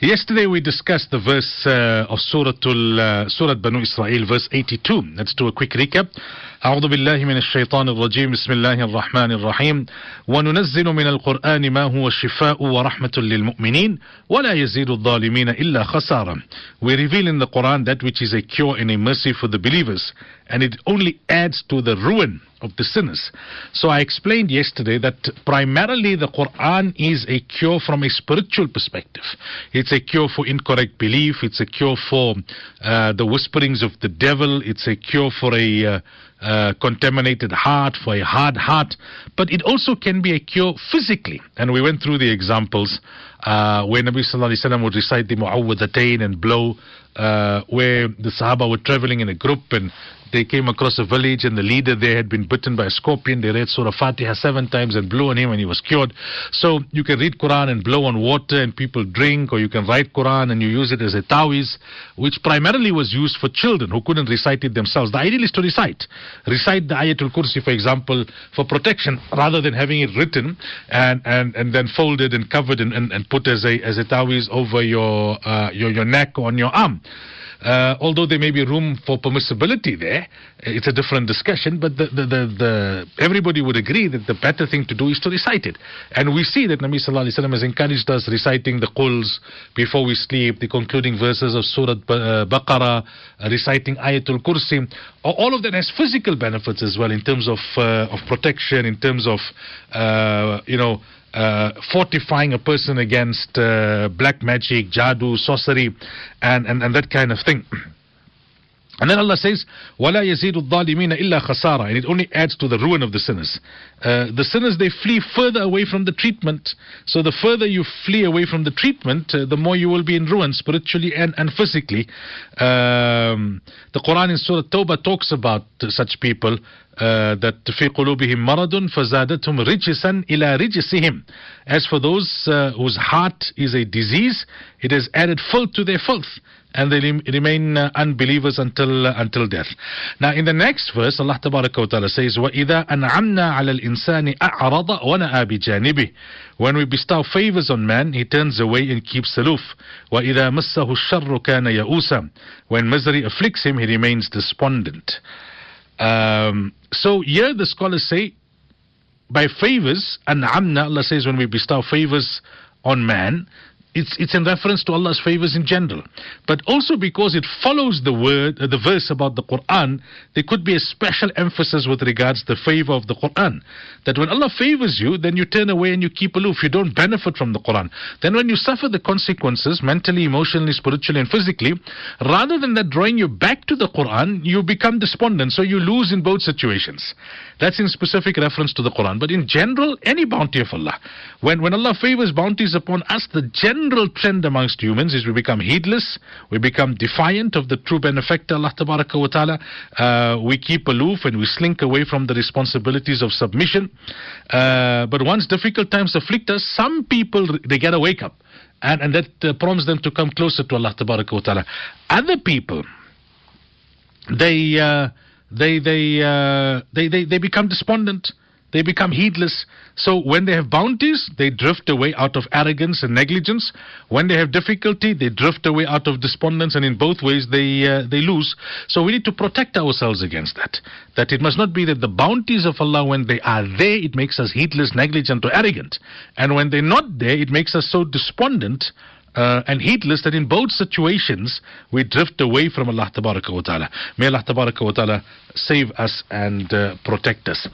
Yesterday we discussed the verse uh, of Surah, uh, Surah Banu Israel, verse 82. Let's do a quick recap. أعوذ بالله من الشيطان الرجيم بسم الله الرحمن الرحيم وننزل من القرآن ما هو شفاء ورحمة للمؤمنين ولا يزيد الظالمين إلا خسارا We reveal in the Quran that which is a cure and a mercy for the believers and it only adds to the ruin of the sinners. So I explained yesterday that primarily the Quran is a cure from a spiritual perspective. It's a cure for incorrect belief. It's a cure for uh, the whisperings of the devil. It's a cure for a uh, uh, contaminated heart, for a hard heart. But it also can be a cure physically. And we went through the examples uh, where Nabi Sallallahu Alaihi Wasallam would recite the Mu'awwadatain and blow, uh, where the Sahaba were traveling in a group and they came across a village and the leader there had been bitten by a scorpion. They read Surah Fatiha seven times and blew on him and he was cured. So you can read Quran and blow on water and people drink, or you can write Quran and you use it as a tawiz, which primarily was used for children who couldn't recite it themselves. The ideal is to recite. Recite the Ayatul Kursi, for example, for protection, rather than having it written and, and, and then folded and covered and, and, and put as a, as a tawiz over your, uh, your, your neck or on your arm. Uh, although there may be room for permissibility there, it's a different discussion. But the, the, the, the, everybody would agree that the better thing to do is to recite it. And we see that Nabi Sallallahu Alaihi Wasallam has encouraged us reciting the quls before we sleep, the concluding verses of Surah uh, Baqarah, uh, reciting Ayatul Kursi. All of that has physical benefits as well in terms of uh, of protection, in terms of uh, you know uh, fortifying a person against uh, black magic, jadoo, sorcery, and, and, and that kind of thing. And then Allah says, وَلَا يَزِيدُ الظَّالِمِينَ إِلَّا خَسَارًا And it only adds to the ruin of the sinners. Uh, the sinners, they flee further away from the treatment. So the further you flee away from the treatment, uh, the more you will be in ruin spiritually and, and physically. Um, the Quran in Surah Tawbah talks about uh, such people. Uh, that في قلوبهم مرض فزادتهم رجسا إلى رجسهم. As for those uh, whose heart is a disease, it has added filth to their filth and they remain uh, unbelievers until uh, until death. Now, in the next verse, Allah Ta'ala says, وَإِذَا أَنْعَمْنَا عَلَى الْإِنسَانِ أَعْرَضَ وَنَأَى بِجَانِبِهِ When we bestow favors on man, he turns away and keeps aloof. وَإِذَا مَسَّهُ الشَّرُّ كَانَ يَئُوسًا When misery afflicts him, he remains despondent. Um, so here the scholars say, by favors, an'amna, Allah says when we bestow favors on man, it's, it's in reference to Allah's favors in general. But also because it follows the word, uh, the verse about the Quran, there could be a special emphasis with regards to the favor of the Quran. That when Allah favors you, then you turn away and you keep aloof. You don't benefit from the Quran. Then when you suffer the consequences, mentally, emotionally, spiritually, and physically, rather than that drawing you back to the Quran, you become despondent. So you lose in both situations. That's in specific reference to the Quran. But in general, any bounty of Allah. When, when Allah favors bounties upon us, the general general trend amongst humans is we become heedless, we become defiant of the true benefactor, Allah wa ta'ala. Uh, we keep aloof and we slink away from the responsibilities of submission. Uh, but once difficult times afflict us, some people, they get a wake up. And, and that uh, prompts them to come closer to Allah wa ta'ala. Other people, they, uh, they, they, uh, they, they, they become despondent they become heedless. So when they have bounties, they drift away out of arrogance and negligence. When they have difficulty, they drift away out of despondence, and in both ways they uh, they lose. So we need to protect ourselves against that. That it must not be that the bounties of Allah, when they are there, it makes us heedless, negligent, or arrogant, and when they're not there, it makes us so despondent. Uh, and heedless that in both situations we drift away from Allah Wa Ta'ala. May Allah wa Ta'ala save us and uh, protect us.